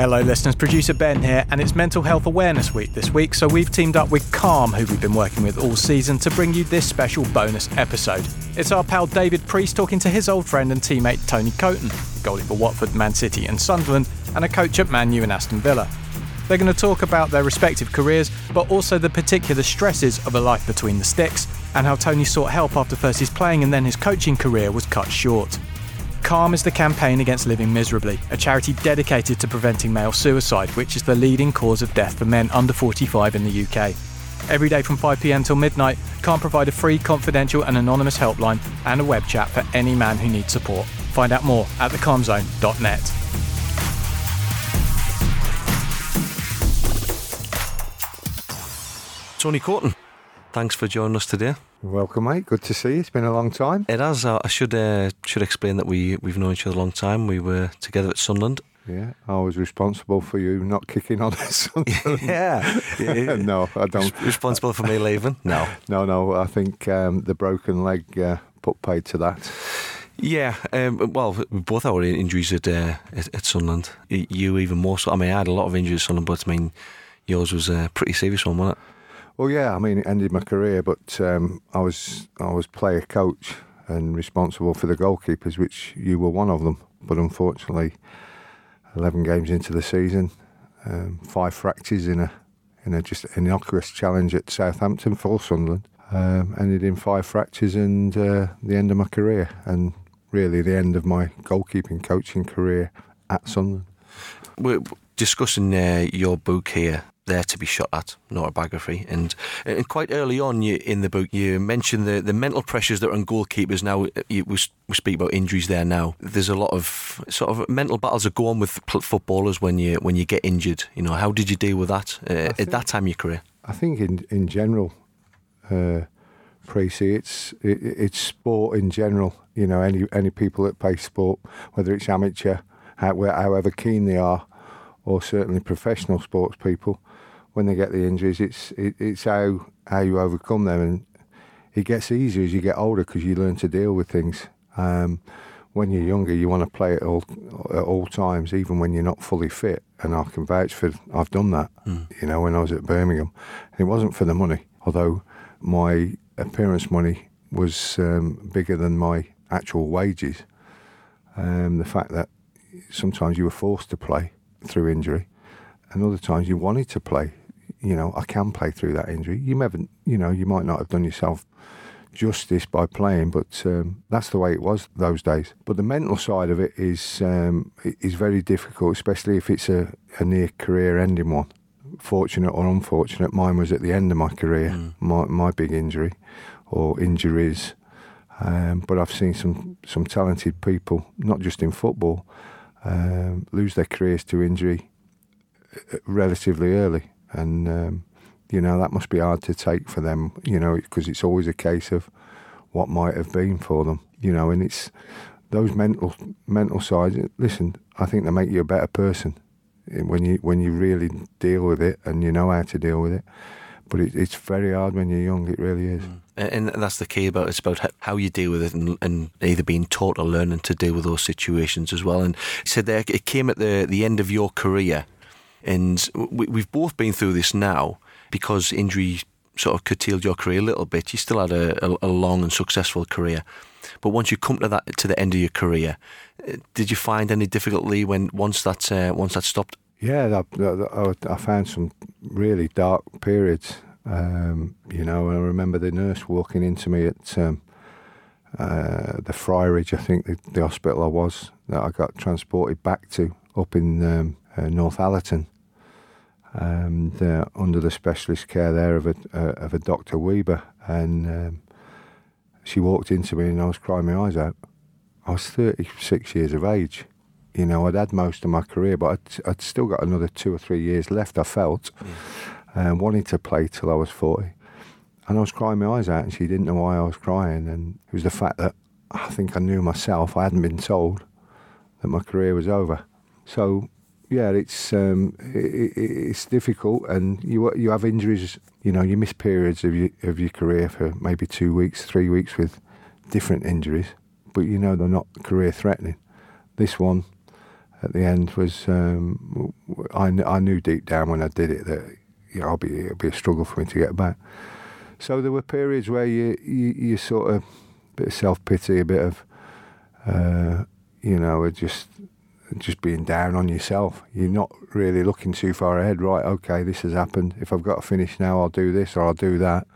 Hello, listeners. Producer Ben here, and it's Mental Health Awareness Week this week, so we've teamed up with Calm, who we've been working with all season, to bring you this special bonus episode. It's our pal David Preece talking to his old friend and teammate Tony Coton, goalie for Watford, Man City, and Sunderland, and a coach at Man U and Aston Villa. They're going to talk about their respective careers, but also the particular stresses of a life between the sticks, and how Tony sought help after first his playing and then his coaching career was cut short. Calm is the campaign against living miserably, a charity dedicated to preventing male suicide, which is the leading cause of death for men under 45 in the UK. Every day from 5pm till midnight, Calm provide a free, confidential, and anonymous helpline and a web chat for any man who needs support. Find out more at thecalmzone.net. Tony Coton, thanks for joining us today. Welcome, mate. Good to see you. It's been a long time. It has. I should uh, should explain that we we've known each other a long time. We were together at Sunderland. Yeah, I was responsible for you not kicking on at Sunderland. yeah. no, I don't. Responsible for me leaving? No. No, no. I think um, the broken leg uh, put paid to that. Yeah, um, well, both our injuries at, uh, at, at Sunderland. You even more so. I mean, I had a lot of injuries at Sunderland, but I mean, yours was a pretty serious one, wasn't it? Well, yeah. I mean, it ended my career, but um, I was I was player coach and responsible for the goalkeepers, which you were one of them. But unfortunately, eleven games into the season, um, five fractures in a in a just innocuous challenge at Southampton for Sunderland. Um, ended in five fractures and uh, the end of my career, and really the end of my goalkeeping coaching career at Sunderland. We're discussing uh, your book here there to be shot at, not a biography. And, and quite early on you, in the book, you mentioned the, the mental pressures that are on goalkeepers now. You, we, we speak about injuries there now. There's a lot of sort of mental battles that go on with footballers when you when you get injured. You know, how did you deal with that uh, think, at that time in your career? I think in in general, uh, Precy, it's it, it's sport in general. You know, any any people that play sport, whether it's amateur, however keen they are, or certainly professional sports people, when they get the injuries, it's it, it's how how you overcome them, and it gets easier as you get older because you learn to deal with things. Um, when you're younger, you want to play at all at all times, even when you're not fully fit. And I can vouch for I've done that. Mm. You know, when I was at Birmingham, and it wasn't for the money, although my appearance money was um, bigger than my actual wages. Um, the fact that sometimes you were forced to play through injury, and other times you wanted to play you know, I can play through that injury. You never, you know, you might not have done yourself justice by playing, but um, that's the way it was those days. But the mental side of it is um, is very difficult, especially if it's a, a near career ending one. Fortunate or unfortunate, mine was at the end of my career, mm. my my big injury or injuries. Um, but I've seen some some talented people, not just in football, um, lose their careers to injury uh, relatively early and um, you know that must be hard to take for them. You know, because it's always a case of what might have been for them. You know, and it's those mental mental sides. Listen, I think they make you a better person when you when you really deal with it and you know how to deal with it. But it, it's very hard when you're young. It really is. Mm. And that's the key about it's about how you deal with it and, and, either being taught or learning to deal with those situations as well. And said there it came at the the end of your career and we, we've both been through this now because injury sort of curtailed your career a little bit. You still had a, a, a, long and successful career, but once you come to that to the end of your career, uh, did you find any difficulty when once that uh, once that stopped? Yeah, I, I, found some really dark periods. Um, you know, I remember the nurse walking into me at um, uh, the Friarage, I think the, the, hospital I was that I got transported back to up in um, uh, Northallerton, and uh, under the specialist care there of a uh, of a Doctor Weber, and um, she walked into me and I was crying my eyes out. I was 36 years of age. You know, I'd had most of my career, but I'd, I'd still got another two or three years left. I felt, and yeah. wanted to play till I was 40. And I was crying my eyes out, and she didn't know why I was crying. And it was the fact that I think I knew myself. I hadn't been told that my career was over. So yeah, it's um, it, it's difficult, and you you have injuries. You know, you miss periods of your of your career for maybe two weeks, three weeks with different injuries, but you know they're not career threatening. This one, at the end was um, I, I knew deep down when I did it that you know, I'll be it'll be a struggle for me to get back. So there were periods where you you, you sort of bit of self pity, a bit of uh, you know, just just being down on yourself. You're not really looking too far ahead. Right? Okay, this has happened. If I've got to finish now, I'll do this or I'll do that.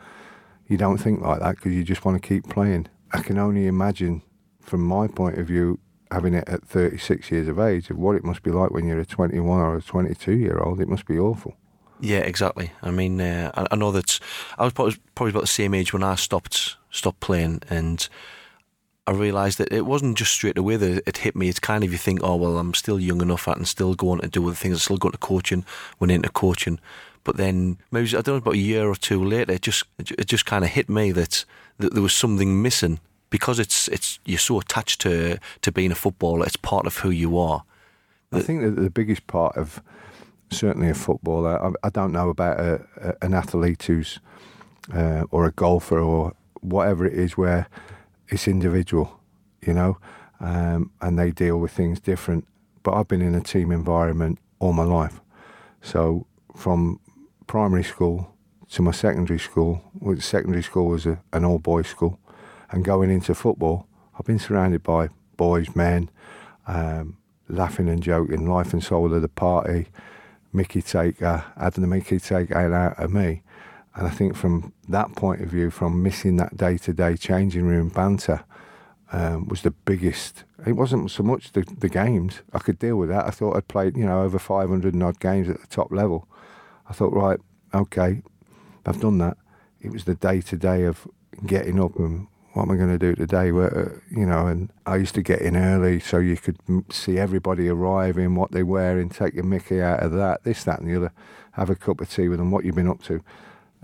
You don't think like that because you just want to keep playing. I can only imagine, from my point of view, having it at 36 years of age, of what it must be like when you're a 21 or a 22 year old. It must be awful. Yeah, exactly. I mean, uh, I, I, know that I was probably, probably about the same age when I stopped stopped playing, and I realised that it wasn't just straight away that it hit me. It's kind of you think, oh well, I'm still young enough, I can still go on to do other things. I'm still going to coaching, went into coaching, but then maybe I don't know about a year or two later, it just it just kind of hit me that, that there was something missing because it's it's you're so attached to to being a footballer. It's part of who you are. I think that the biggest part of certainly a footballer. I, I don't know about a, a, an athlete who's uh, or a golfer or whatever it is where it's individual, you know, um, and they deal with things different. But I've been in a team environment all my life, so from primary school to my secondary school, which secondary school was a, an all boys school, and going into football, I've been surrounded by boys, men, um, laughing and joking, life and soul of the party. Mickey Taker, had the Mickey Taker out of me. And I think from that point of view, from missing that day to day changing room banter, um, was the biggest. It wasn't so much the, the games. I could deal with that. I thought I'd played, you know, over 500 and odd games at the top level. I thought, right, okay, I've done that. It was the day to day of getting up and what am I going to do today? Where, uh, you know, and I used to get in early so you could see everybody arriving, what they're wearing, take your Mickey out of that, this, that, and the other. Have a cup of tea with them, what you've been up to.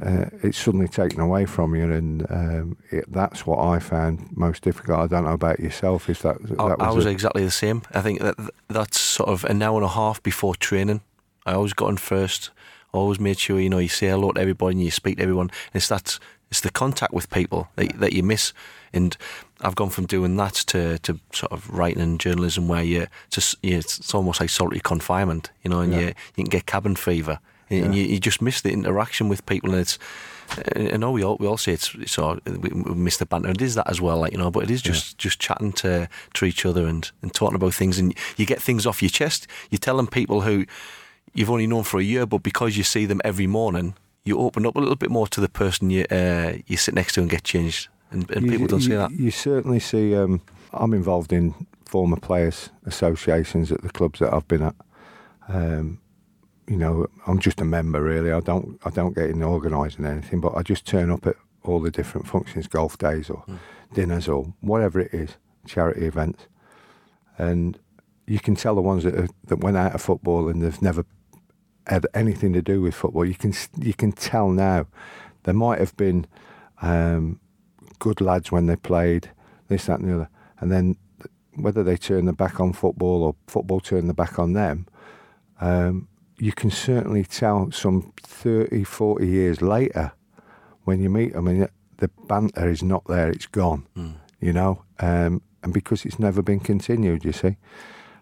Uh, it's suddenly taken away from you, and um, it, that's what I found most difficult. I don't know about yourself. Is that, that I, was, I was exactly the same. I think that that's sort of an hour and a half before training. I always got in first. Always made sure you know you say hello to everybody and you speak to everyone. It's that it's the contact with people that, that you miss. And I've gone from doing that to, to sort of writing and journalism where you just you know, it's almost like solitary confinement, you know, and yeah. you you can get cabin fever, and yeah. you, you just miss the interaction with people, and it's. I know we all we all say it's so we miss the banter. It is that as well, like you know, but it is just yeah. just chatting to to each other and, and talking about things, and you get things off your chest. You're telling people who you've only known for a year, but because you see them every morning, you open up a little bit more to the person you uh, you sit next to and get changed, and, and you, people don't you, see that. You certainly see. Um, I'm involved in former players associations at the clubs that I've been at. Um, you know, I'm just a member really. I don't I don't get in organising anything, but I just turn up at all the different functions, golf days or mm. dinners or whatever it is, charity events, and you can tell the ones that are, that went out of football and they've never had anything to do with football. You can you can tell now. There might have been um, good lads when they played this, that, and the other, and then whether they turn their back on football or football turn their back on them, um, you can certainly tell some 30, 40 years later when you meet them and the banter is not there, it's gone, mm. you know, um, and because it's never been continued, you see.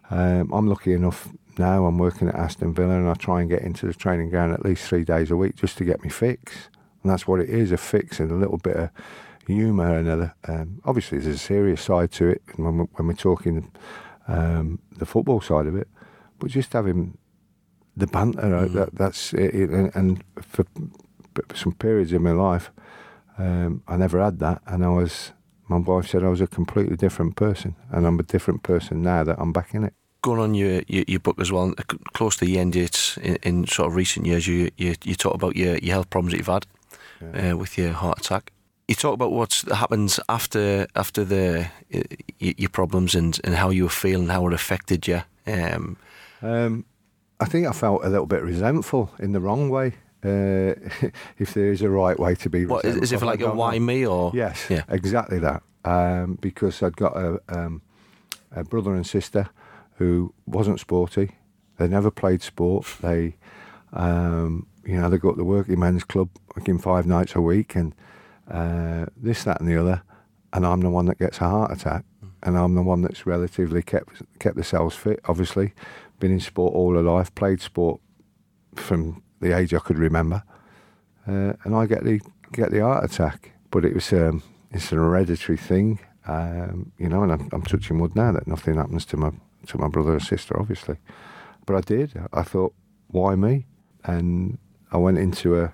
Um, I'm lucky enough now I'm working at Aston Villa and I try and get into the training ground at least three days a week just to get me fix. And that's what it is a fix and a little bit of humour. And a, um, obviously, there's a serious side to it when we're, when we're talking um, the football side of it. But just having the banter, uh, mm. that, that's it. And, and for some periods in my life, um, I never had that. And I was, my wife said I was a completely different person. And I'm a different person now that I'm back in it going on your, your, your book as well, close to the end, it's in, in sort of recent years, you, you you talk about your, your health problems that you've had yeah. uh, with your heart attack. You talk about what happens after after the your problems and, and how you were feeling, how it affected you. Um, um, I think I felt a little bit resentful in the wrong way. Uh, if there is a right way to be, what, is is it for like a why know. me or yes, yeah, exactly that. Um, because I'd got a, um, a brother and sister who wasn't sporty. They never played sport. They, um, you know, they got the working men's club working five nights a week and uh, this, that, and the other. And I'm the one that gets a heart attack. Mm. and I'm the one that's relatively kept kept the cells fit. Obviously, been in sport all her life, played sport from the age I could remember, uh, and I get the get the heart attack. But it was um, it's an hereditary thing, um, you know, and I'm, I'm touching wood now that nothing happens to my to my brother or sister, obviously. But I did. I thought, why me? And I went into a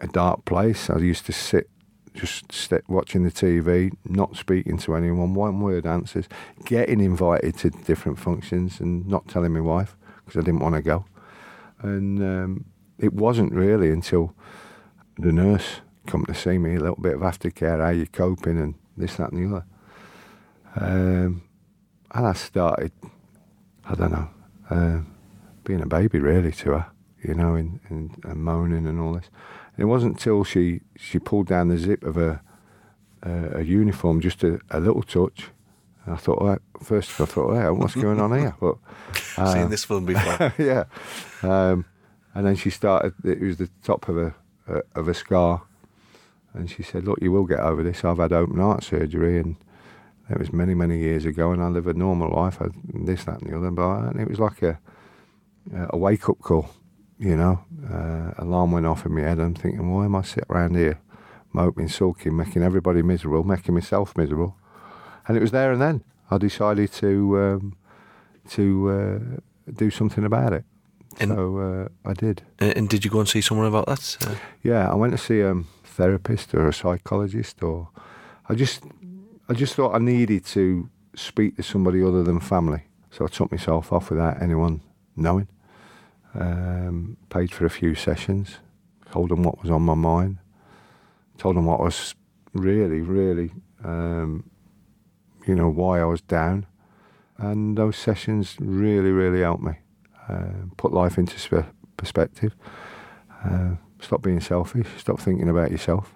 a dark place. I used to sit just sit watching the TV, not speaking to anyone, one word answers, getting invited to different functions and not telling my wife because I didn't want to go. And um, it wasn't really until the nurse come to see me, a little bit of aftercare, how you coping and this, that and the other. Um, and I started, I don't know, uh, being a baby really to her, you know, and, and, and moaning and all this. It wasn't until she, she pulled down the zip of a, a, uniform, just a, a little touch. And I thought, well, first I thought, hey, what's going on here? But uh, seen this film before. yeah. Um, and then she started. It was the top of a, a, of a scar, and she said, "Look, you will get over this. I've had open heart surgery, and it was many, many years ago, and I live a normal life. I, this, that, and the other. But and it was like a a wake up call you know, uh, alarm went off in my head. I'm thinking, why am I sitting around here moping, sulking, making everybody miserable, making myself miserable? And it was there and then I decided to um, to uh, do something about it. And so uh, I did. And did you go and see someone about that? Uh, yeah, I went to see a therapist or a psychologist, or I just I just thought I needed to speak to somebody other than family. So I took myself off without anyone knowing. Um, paid for a few sessions, told them what was on my mind, told them what was really, really, um, you know, why I was down. And those sessions really, really helped me uh, put life into sp- perspective. Uh, stop being selfish. Stop thinking about yourself.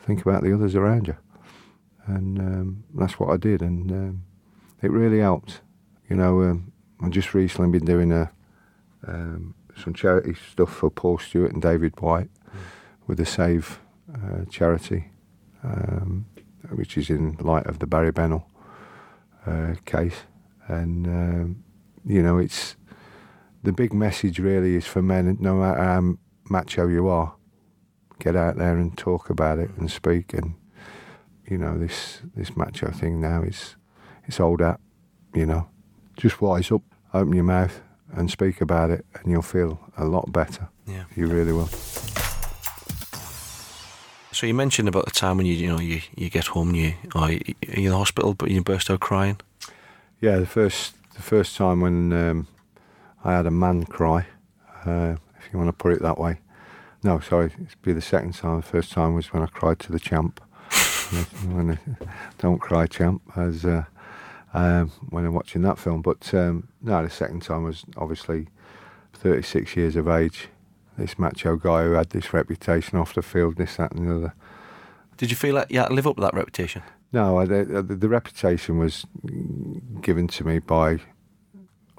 Think about the others around you. And um, that's what I did, and um, it really helped. You know, um, I've just recently been doing a um, some charity stuff for Paul Stewart and David White mm. with the Save uh, charity, um, which is in light of the Barry Bennell uh, case. And, um, you know, it's the big message really is for men, no matter how macho you are, get out there and talk about it and speak. And, you know, this, this macho thing now is it's old hat, you know. Just wise up, open your mouth, and speak about it, and you'll feel a lot better. Yeah, you really will. So you mentioned about the time when you you know you, you get home, you are you in the hospital, but you burst out crying. Yeah, the first the first time when um, I had a man cry, uh, if you want to put it that way. No, sorry, it'd be the second time. The first time was when I cried to the champ. when I, don't cry, champ, as uh, um, when I'm watching that film. But um, no, the second time was obviously 36 years of age. This macho guy who had this reputation off the field, this, that, and the other. Did you feel like you had to live up to that reputation? No, I, the, the, reputation was given to me by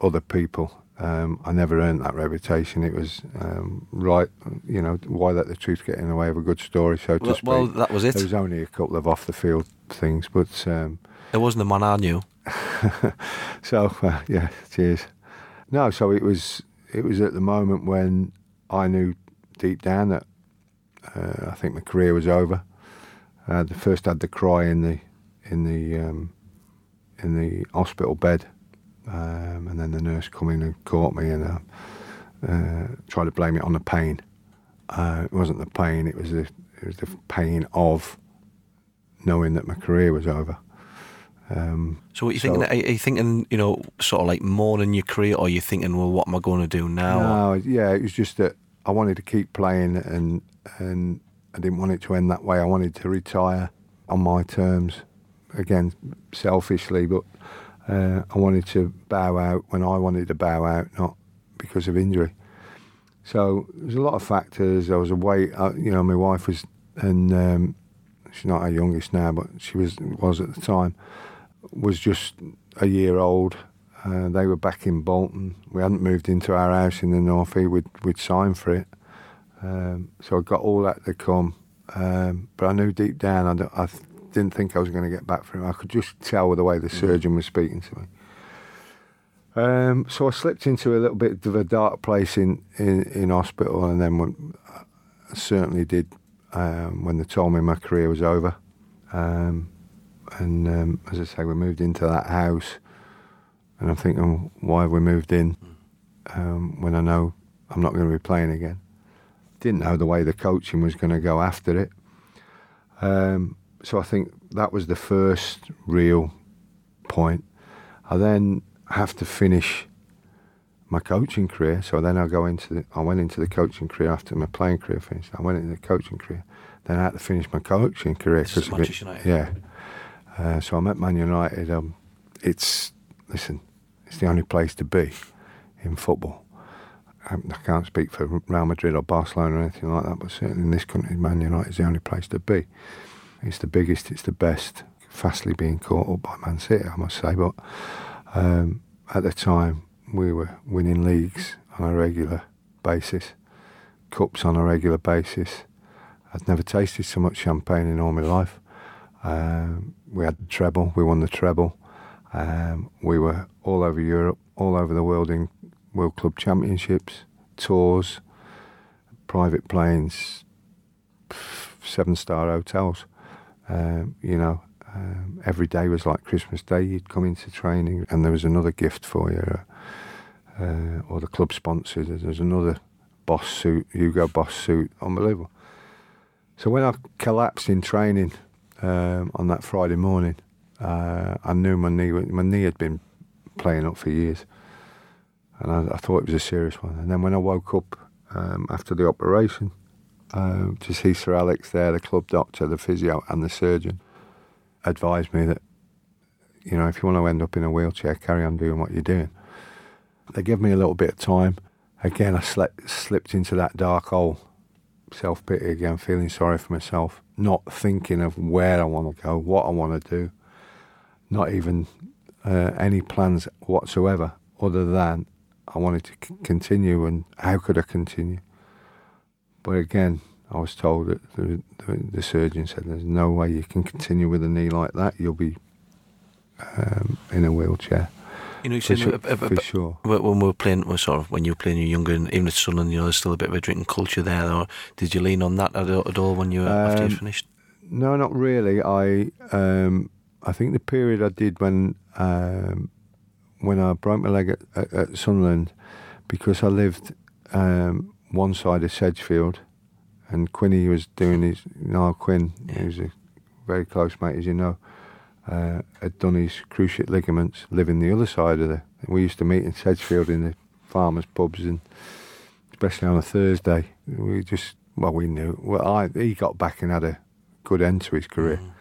other people. Um, I never earned that reputation. It was um, right, you know, why let the truth get in the way of a good story, so to well, speak. Well, that was it. There was only a couple of off the field things, but um, it wasn't the man I knew. so uh, yeah, cheers. No, so it was it was at the moment when I knew deep down that uh, I think my career was over. Uh, the first had the cry in the in the um, in the hospital bed, um, and then the nurse come in and caught me and uh, uh tried to blame it on the pain. Uh, it wasn't the pain; it was the it was the pain of knowing that my career was over. Um, so what are you so, thinking? Are you thinking, you know, sort of like more in your career, or are you thinking, well, what am I going to do now? No, yeah, it was just that I wanted to keep playing, and and I didn't want it to end that way. I wanted to retire on my terms, again, selfishly, but uh, I wanted to bow out when I wanted to bow out, not because of injury. So there's a lot of factors. There was a weight, uh, you know, my wife was, and um, she's not our youngest now, but she was was at the time was just a year old. Uh, they were back in Bolton. We hadn't moved into our house in the North East. We'd, we'd signed for it. Um, so I got all that to come. Um, but I knew deep down I, I didn't think I was going to get back from him. I could just tell the way the surgeon was speaking to me. Um, so I slipped into a little bit of a dark place in, in, in hospital, and then when, I certainly did um, when they told me my career was over. Um, and um, as I say, we moved into that house, and I'm thinking, why have we moved in um, when I know I'm not going to be playing again? Didn't know the way the coaching was going to go after it. Um, so I think that was the first real point. I then have to finish my coaching career. So then I go into the, I went into the coaching career after my playing career finished. I went into the coaching career. Then I had to finish my coaching career. This is Manchester United. Yeah. Uh, so I'm at Man United. Um, it's listen, it's the only place to be in football. Um, I can't speak for Real Madrid or Barcelona or anything like that, but certainly in this country, Man United is the only place to be. It's the biggest, it's the best. Fastly being caught up by Man City, I must say. But um, at the time, we were winning leagues on a regular basis, cups on a regular basis. I'd never tasted so much champagne in all my life. Um, we had the treble, we won the treble. Um, we were all over Europe, all over the world in World Club Championships, tours, private planes, seven star hotels. Um, you know, um, every day was like Christmas Day. You'd come into training, and there was another gift for you, uh, uh, or the club sponsored. There's another Boss suit, Hugo Boss suit, unbelievable. So when I collapsed in training um, on that Friday morning, uh, I knew my knee my knee had been playing up for years, and I, I, thought it was a serious one. And then when I woke up um, after the operation, um, to see Sir Alex there, the club doctor, the physio, and the surgeon, advised me that you know if you want to end up in a wheelchair, carry on doing what you're doing. They gave me a little bit of time. Again, I slept, slipped into that dark hole, self pity again, feeling sorry for myself, not thinking of where I want to go, what I want to do, not even uh, any plans whatsoever, other than I wanted to c- continue and how could I continue. But again, I was told that the, the, the, surgeon said there's no way you can continue with a knee like that. You'll be um, in a wheelchair. You know, you for, said sure, a, a, a, for sure. when we were playing, well, sort of when you were playing, you're younger, and even at Sunderland, you know, there's still a bit of a drinking culture there. Or did you lean on that at, at all when you were, um, after you finished? No, not really. I um, I think the period I did when um, when I broke my leg at, at, at Sunderland, because I lived um, one side of Sedgefield, and Quinny was doing his Niall Quinn, yeah. was a very close mate, as you know, uh, had done his cruciate ligaments, living the other side of the. We used to meet in Sedgefield in the farmers' pubs, and especially on a Thursday, we just well, we knew. Well, I he got back and had a good end to his career. Mm.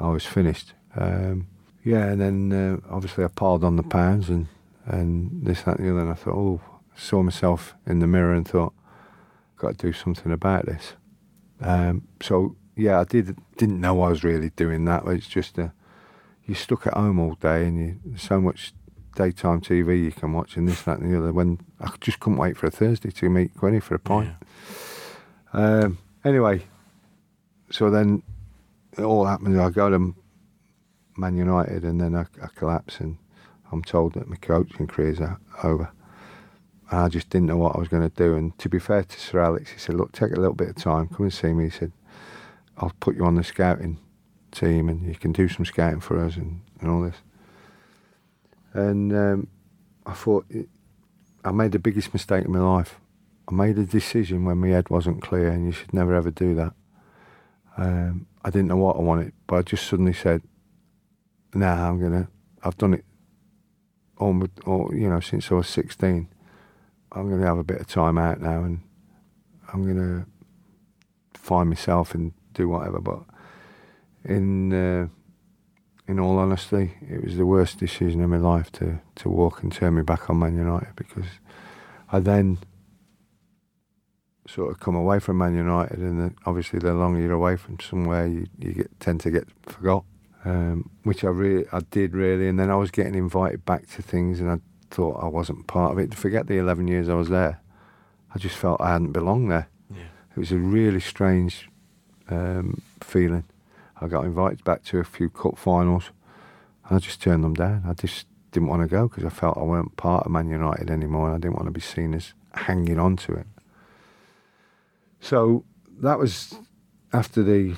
I was finished. Um, yeah, and then uh, obviously I piled on the pounds and and this that and the other, and I thought, oh, saw myself in the mirror and thought, got to do something about this. Um, so yeah, I did didn't know I was really doing that. It's just a, you're stuck at home all day and you there's so much daytime TV you can watch and this that and the other. When I just couldn't wait for a Thursday to meet Quinny for a pint. Yeah. Um, anyway, so then it all happened. I go to Man United and then I, I collapse and I'm told that my coaching career is over. And I just didn't know what I was going to do. And to be fair to Sir Alex, he said, "Look, take a little bit of time. Come and see me." He said, "I'll put you on the scouting team, and you can do some scouting for us and, and all this." And um, I thought I made the biggest mistake in my life. I made a decision when my head wasn't clear, and you should never ever do that. Um, I didn't know what I wanted, but I just suddenly said, "Nah, I'm gonna. I've done it all, all you know, since I was 16." I'm to have a bit of time out now and I'm to find myself and do whatever. But in uh, in all honesty, it was the worst decision of my life to, to walk and turn me back on Man United because I then sort of come away from Man United, and obviously the longer you're away from somewhere, you, you get tend to get forgot, um, which I really I did really, and then I was getting invited back to things, and I thought I wasn't part of it. Forget the 11 years I was there. I just felt I hadn't belonged there. Yeah. It was a really strange um, feeling. I got invited back to a few cup finals, and I just turned them down. I just didn't want to go because I felt I weren't part of Man United anymore, and I didn't want to be seen as hanging on to it. So that was after the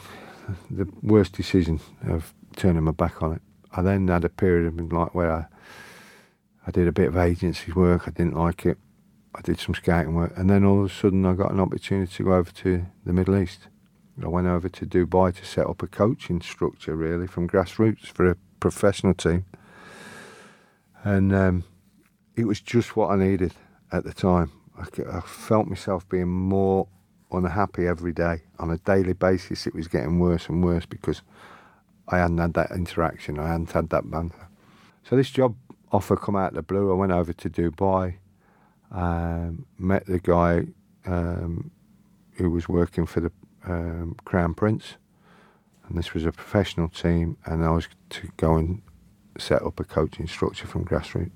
the worst decision of turning my back on it. I then had a period of like where I I did a bit of agency work. I didn't like it. I did some scouting work, and then all of a sudden I got an opportunity to go over to the Middle East. I went over to Dubai to set up a coaching structure, really, from grassroots for a professional team. And um, it was just what I needed at the time. I, I felt myself being more unhappy every day. On a daily basis, it was getting worse and worse because I hadn't had that interaction. I hadn't had that banter. So this job offer come out of the blue. I went over to Dubai, um, met the guy um, who was working for the um, Crown Prince, and this was a professional team, and I was to go and set up a coaching structure from grassroots.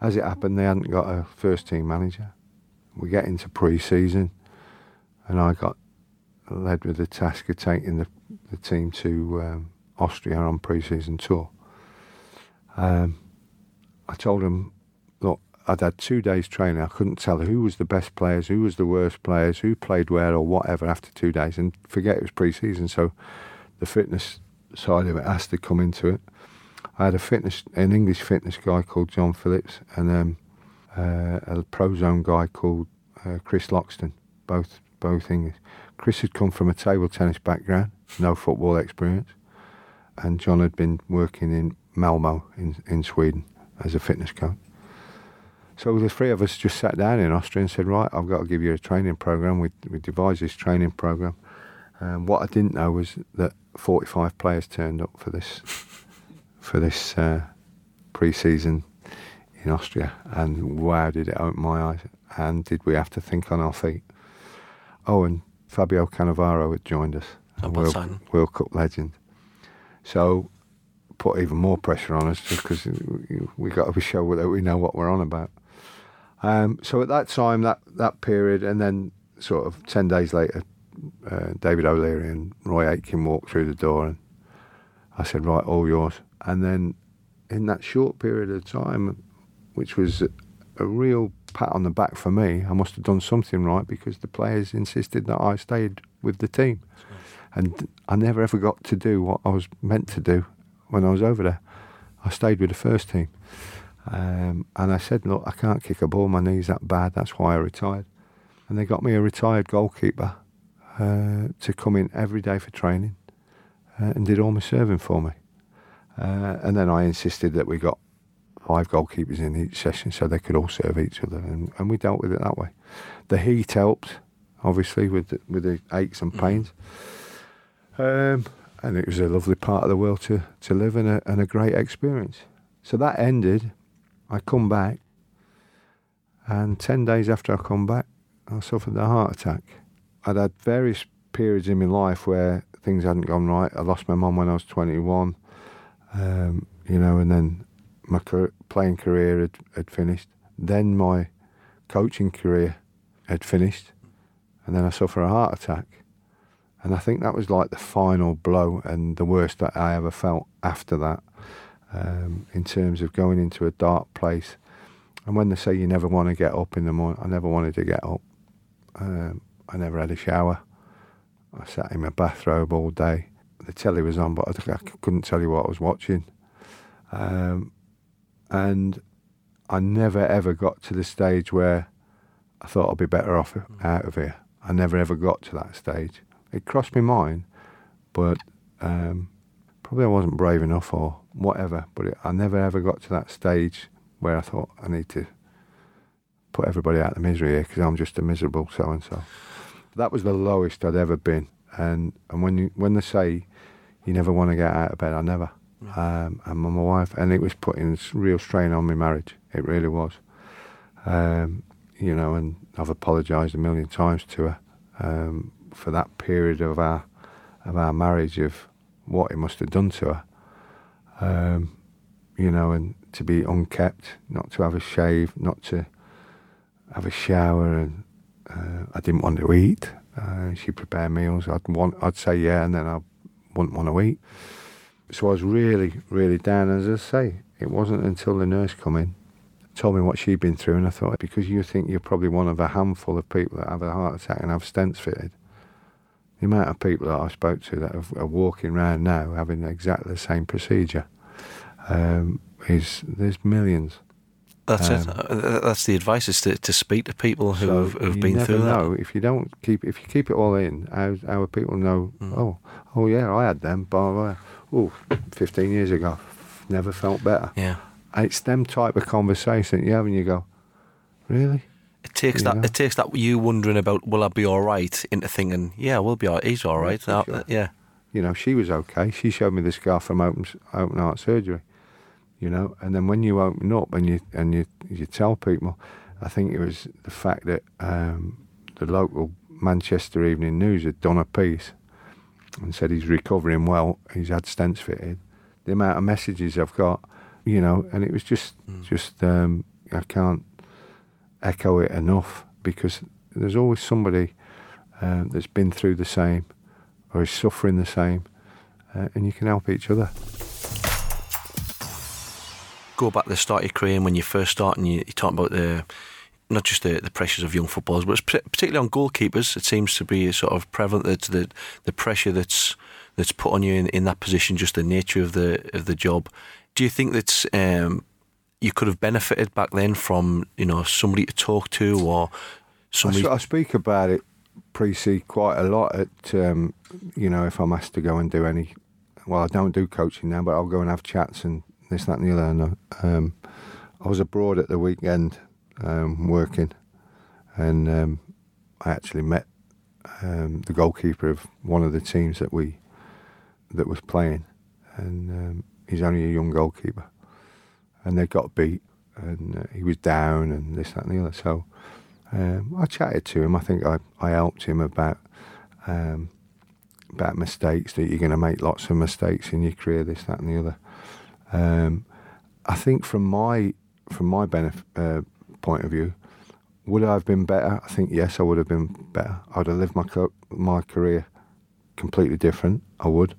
As it happened, they hadn't got a first team manager. We get into pre-season, and I got led with the task of taking the, the team to um, Austria on pre-season tour. Um, I told them, I'd had two days training. I couldn't tell who was the best players, who was the worst players, who played where or whatever after two days. And forget it was pre-season, so the fitness side of it has to come into it. I had a fitness, an English fitness guy called John Phillips, and um, uh, a Prozone guy called uh, Chris Loxton, both both English. Chris had come from a table tennis background, no football experience, and John had been working in Malmo in, in Sweden as a fitness coach. So the three of us just sat down in Austria and said, right, I've got to give you a training program. We, we devised this training program. Um, what I didn't know was that 45 players turned up for this for this uh, pre-season in Austria, and wow, did it open my eyes! And did we have to think on our feet? Oh, and Fabio Cannavaro had joined us, a World, World Cup legend. So put even more pressure on us just because we got to be sure that we know what we're on about. Um, so at that time, that, that period, and then sort of 10 days later, uh, David O'Leary and Roy Aitken walked through the door, and I said, Right, all yours. And then in that short period of time, which was a real pat on the back for me, I must have done something right because the players insisted that I stayed with the team. And I never ever got to do what I was meant to do when I was over there. I stayed with the first team. Um, and I said, look, I can't kick a ball. My knee's that bad. That's why I retired. And they got me a retired goalkeeper uh, to come in every day for training uh, and did all my serving for me. Uh, and then I insisted that we got five goalkeepers in each session so they could all serve each other. And, and we dealt with it that way. The heat helped, obviously, with the, with the aches and mm. pains. Um, and it was a lovely part of the world to, to live in a, and a great experience. So that ended I come back, and 10 days after I come back, I suffered a heart attack. I'd had various periods in my life where things hadn't gone right. I lost my mum when I was 21, um, you know, and then my playing career had, had finished. Then my coaching career had finished, and then I suffered a heart attack. And I think that was like the final blow and the worst that I ever felt after that um, in terms of going into a dark place. And when they say you never want to get up in the morning, I never wanted to get up. Um, I never had a shower. I sat in my bathrobe all day. The telly was on, but I, I couldn't tell you what I was watching. Um, and I never ever got to the stage where I thought I'd be better off out of here. I never ever got to that stage. It crossed my mind, but um, probably I wasn't brave enough or whatever. But it, I never ever got to that stage where I thought I need to put everybody out of misery here because I'm just a miserable so and so. That was the lowest I'd ever been. And and when you when they say you never want to get out of bed, I never. Um, and my wife, and it was putting real strain on my marriage. It really was. Um, you know, and I've apologised a million times to her um, for that period of our of our marriage of what it must have done to her. Um, you know, and to be unkept, not to have a shave, not to have a shower, and uh, I didn't want to eat. Uh, she prepared meals. I'd want, I'd say yeah, and then I wouldn't want to eat. So I was really, really down. As I say, it wasn't until the nurse come in, told me what she'd been through, and I thought, because you think you're probably one of a handful of people that have a heart attack and have stents fitted, the amount of people that I spoke to that are walking around now having exactly the same procedure um, is there's millions. That's um, it. Uh, that's the advice is to, to speak to people who so have, have been through know. If you don't keep if you keep it all in, how how people know? Mm. Oh, oh yeah, I had them. Blah blah. Oh, 15 years ago, never felt better. Yeah. It's them type of conversation you have, and you go, really? It takes that. It takes that you wondering about will I be all right into thinking, yeah, we'll be all right. He's all right. Yeah, sure. yeah. You know, she was okay. She showed me the scar from open open heart surgery. You know, and then when you open up and you and you you tell people, I think it was the fact that um, the local Manchester Evening News had done a piece and said he's recovering well. He's had stents fitted. The amount of messages I've got, you know, and it was just mm. just um, I can't echo it enough because there's always somebody um, that's been through the same or is suffering the same, uh, and you can help each other. Go back to the start of your career when you first start, and you, you talk about the not just the, the pressures of young footballers, but particularly on goalkeepers. It seems to be sort of prevalent that the the pressure that's that's put on you in, in that position, just the nature of the of the job. Do you think that um, you could have benefited back then from you know somebody to talk to or somebody? I, I speak about it pre C quite a lot at um, you know if I'm asked to go and do any. Well, I don't do coaching now, but I'll go and have chats and this, that, and the other. And, um, I was abroad at the weekend um, working, and um, I actually met um, the goalkeeper of one of the teams that we that was playing, and um, he's only a young goalkeeper, and they got beat, and uh, he was down, and this, that, and the other. So um, I chatted to him. I think I, I helped him about um, about mistakes that you're going to make lots of mistakes in your career, this, that, and the other. Um, I think from my from my benefit, uh, point of view, would I have been better? I think yes, I would have been better. I would have lived my co- my career completely different. I would.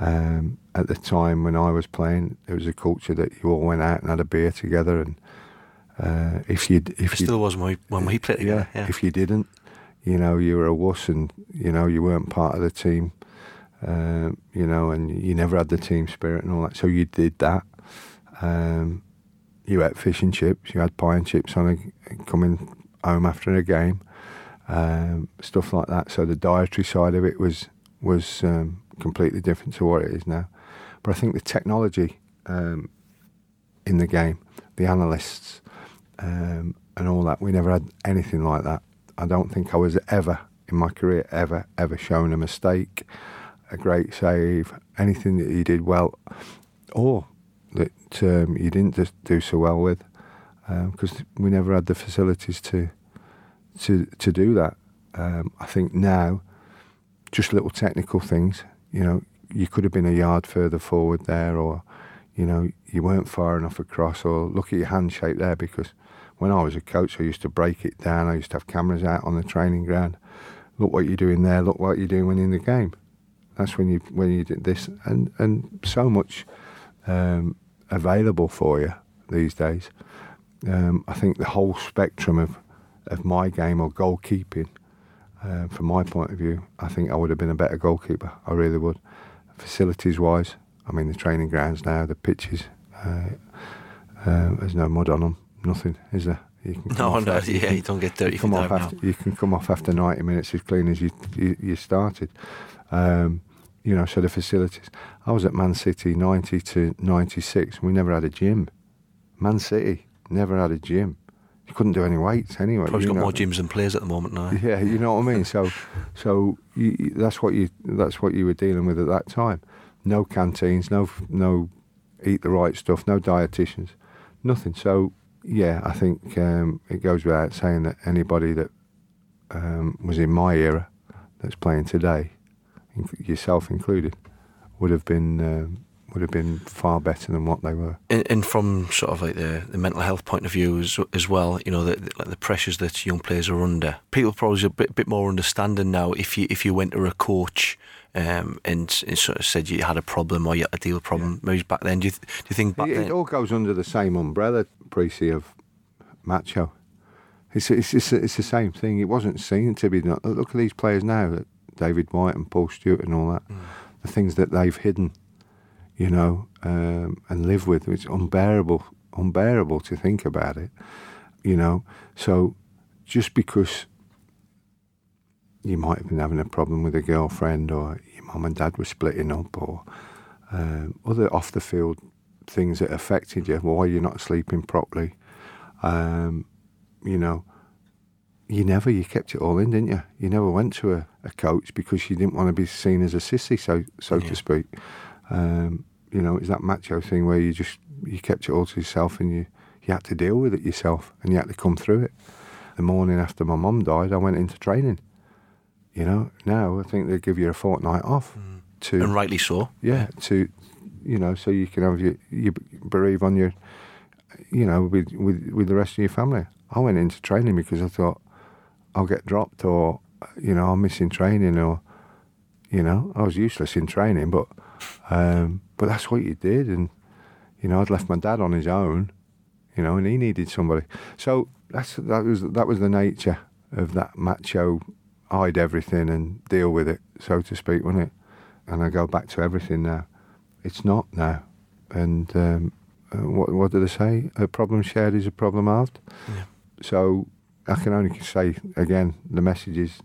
Um, at the time when I was playing, it was a culture that you all went out and had a beer together, and uh, if you if it still was when we, when we played yeah, yeah, If you didn't, you know, you were a wuss, and you know you weren't part of the team. Uh, you know, and you never had the team spirit and all that. So you did that. Um, you ate fish and chips, you had pie and chips on a, coming home after a game, um, stuff like that. So the dietary side of it was was um, completely different to what it is now. But I think the technology um, in the game, the analysts, um, and all that, we never had anything like that. I don't think I was ever in my career ever ever shown a mistake, a great save, anything that you did well, or that um, you didn't just do so well with, because um, we never had the facilities to to to do that. Um, I think now, just little technical things. You know, you could have been a yard further forward there, or you know, you weren't far enough across, or look at your hand shape there. Because when I was a coach, I used to break it down. I used to have cameras out on the training ground. Look what you're doing there. Look what you're doing when in the game. That's when you when you did this, and and so much um, available for you these days. Um, I think the whole spectrum of, of my game or goalkeeping, uh, from my point of view, I think I would have been a better goalkeeper. I really would. Facilities wise, I mean, the training grounds now, the pitches, uh, uh, there's no mud on them, nothing, is there? You can no, no, after, yeah, you, don't get dirty. You, come off after, you can come off after 90 minutes as clean as you, you, you started. Um, you know, so the facilities. I was at Man City 90 to 96. We never had a gym. Man City never had a gym. You couldn't do any weights anyway. Probably got know. more gyms than players at the moment now. Yeah, you know what I mean. So, so you, that's what you that's what you were dealing with at that time. No canteens, no no eat the right stuff, no dietitians, nothing. So yeah, I think um, it goes without saying that anybody that um, was in my era that's playing today yourself included, would have been uh, would have been far better than what they were. And, and from sort of like the, the mental health point of view as, as well, you know, the, the, like the pressures that young players are under. People probably a bit, bit more understanding now. If you if you went to a coach um, and, and sort of said you had a problem or you had a deal problem maybe back then. Do you, th- do you think back it, then? it all goes under the same umbrella, Precy, of macho. It's it's it's, it's the same thing. It wasn't seen to be. Look at these players now, David White and Paul Stewart and all that. Mm. The things that they've hidden, you know, um, and live with. It's unbearable, unbearable to think about it. You know, so just because you might have been having a problem with a girlfriend, or your mum and dad were splitting up, or um, other off the field things that affected you, why you're not sleeping properly. Um, you know, you never, you kept it all in, didn't you? You never went to a, a coach because you didn't want to be seen as a sissy, so so Yeah. to speak. Um, you know, it's that macho thing where you just you kept it all to yourself and you you had to deal with it yourself and you had to come through it. The morning after my mum died, I went into training. You know, now I think they give you a fortnight off to and rightly so. yeah, to you know, so you can have your you bereave on your, you know, with with with the rest of your family. I went into training because I thought I'll get dropped or you know I'm missing training or you know I was useless in training, but um, but that's what you did, and you know I'd left my dad on his own, you know, and he needed somebody. So that's that was that was the nature of that macho hide everything and deal with it, so to speak, wasn't it? And I go back to everything now. It's not now. And um, uh, what, what do they say? A problem shared is a problem halved. Yeah. So I can only say again, the message is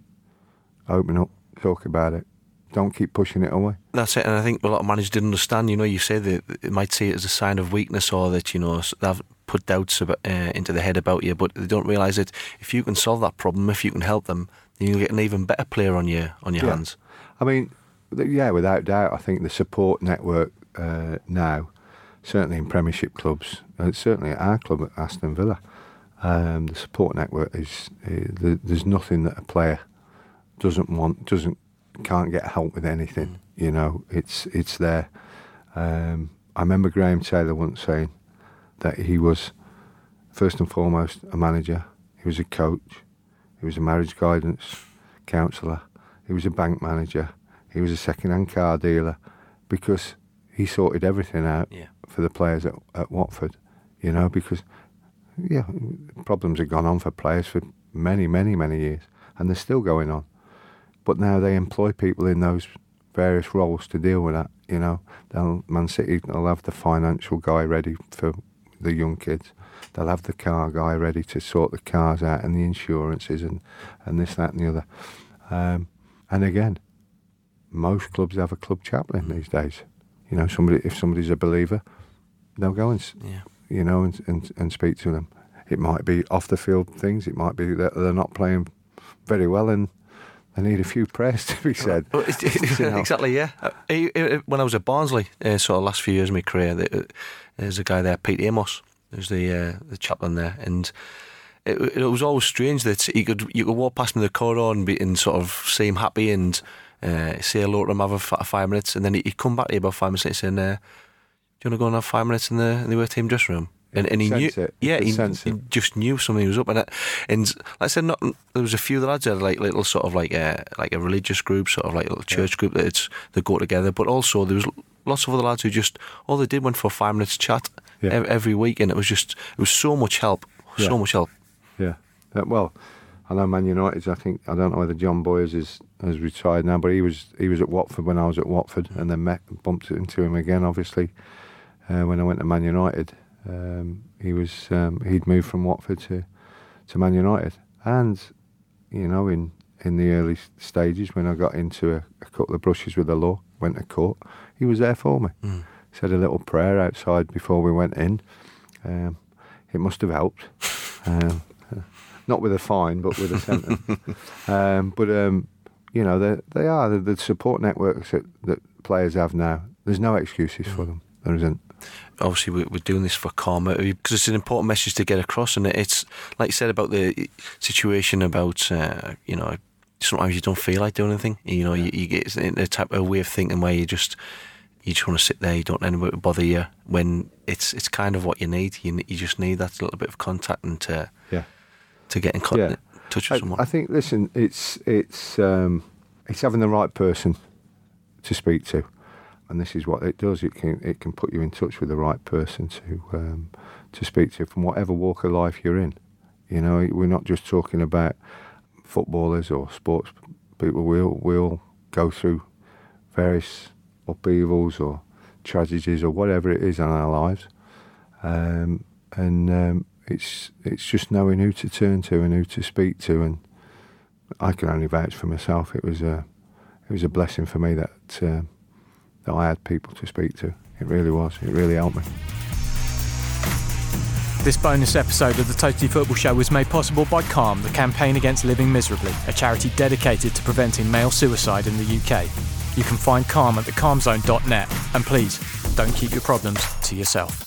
open up, talk about it. Don't keep pushing it away. That's it, and I think a lot of managers didn't understand. You know, you say that it might see it as a sign of weakness or that you know they've put doubts about, uh, into the head about you, but they don't realise that if you can solve that problem, if you can help them, then you'll get an even better player on your on your Yeah. hands. I mean, yeah, without doubt, I think the support network uh, now, certainly in Premiership clubs, uh, certainly at our club at Aston Villa, um, the support network is uh, the, there's nothing that a player doesn't want, doesn't, can't get help with anything. You know, it's it's there. Um, I remember Graham Taylor once saying that he was first and foremost a manager. He was a coach. He was a marriage guidance counsellor. He was a bank manager. He was a second-hand car dealer because he sorted everything out Yeah. for the players at, at Watford. You know, because yeah, problems have gone on for players for many, many, many years, and they're still going on. But now they employ people in those various roles to deal with that. You know, they'll, Man City will have the financial guy ready for the young kids. They'll have the car guy ready to sort the cars out and the insurances and, and this, that, and the other. Um, and again, most clubs have a club chaplain these days. You know, somebody if somebody's a believer, they'll go and Yeah. you know and, and and speak to them. It might be off the field things. It might be that they're not playing very well and they need a few prayers to be said. You know. exactly, yeah. Uh, he- When I was at Barnsley, uh, sort of last few years of my career, uh, there's a guy there, Pete Amos, who's the uh, the chaplain there, and it, it was always strange that he could you could walk past him in the corridor and, be, and sort of seem happy and uh, say hello to him, have a f- five minutes, and then he'd come back to you about five minutes later saying, uh, "Do you want to go and have five minutes in the in the team dressing room?" And, and he knew, it. Yeah, he, he just knew something was up. And, it, and like I said, not, there was a few of the lads that had like little sort of like a like a religious group, sort of like a little church group that it's they go together. But also there was lots of other lads who just all they did went for a five minutes chat Yeah. ev- every week, and it was just it was so much help, so Yeah. much help. Yeah. Uh, well, I know Man United. I think I don't know whether John Boyers is has retired now, but he was he was at Watford when I was at Watford, and then met bumped into him again. Obviously, uh, when I went to Man United, um, he was um, he'd moved from Watford to to Man United, and you know in in the early stages when I got into a, a couple of brushes with the law, went to court, he was there for me. Mm. Said a little prayer outside before we went in. Um, it must have helped. Um, not with a fine, but with a sentence. um, but um, you know, they they are the, the support networks that, that players have now. There's no excuses for them. There isn't. Obviously we- we're doing this for Calm because it's an important message to get across, and it's like you said about the situation about uh, you know sometimes you don't feel like doing anything. You know, you, you get in a type of way of thinking where you just you just want to sit there. You don't anybody bother you when it's it's kind of what you need. You you just need that little bit of contact and to Yeah. to get in Yeah. touch I, with someone. I think. Listen, it's it's um, it's having the right person to speak to, and this is what it does. It can it can put you in touch with the right person to um, to speak to from whatever walk of life you're in. You know, we're not just talking about footballers or sports people. We all we all go through various upheavals or tragedies or whatever it is in our lives, um, and um, it's it's just knowing who to turn to and who to speak to. And I can only vouch for myself. It was a it was a blessing for me that uh, that I had people to speak to. It really was. It really helped me. This bonus episode of the Totally Football Show was made possible by Calm, the campaign against living miserably, a charity dedicated to preventing male suicide in the UK. You can find Calm at thecalmzone.net, and please don't keep your problems to yourself.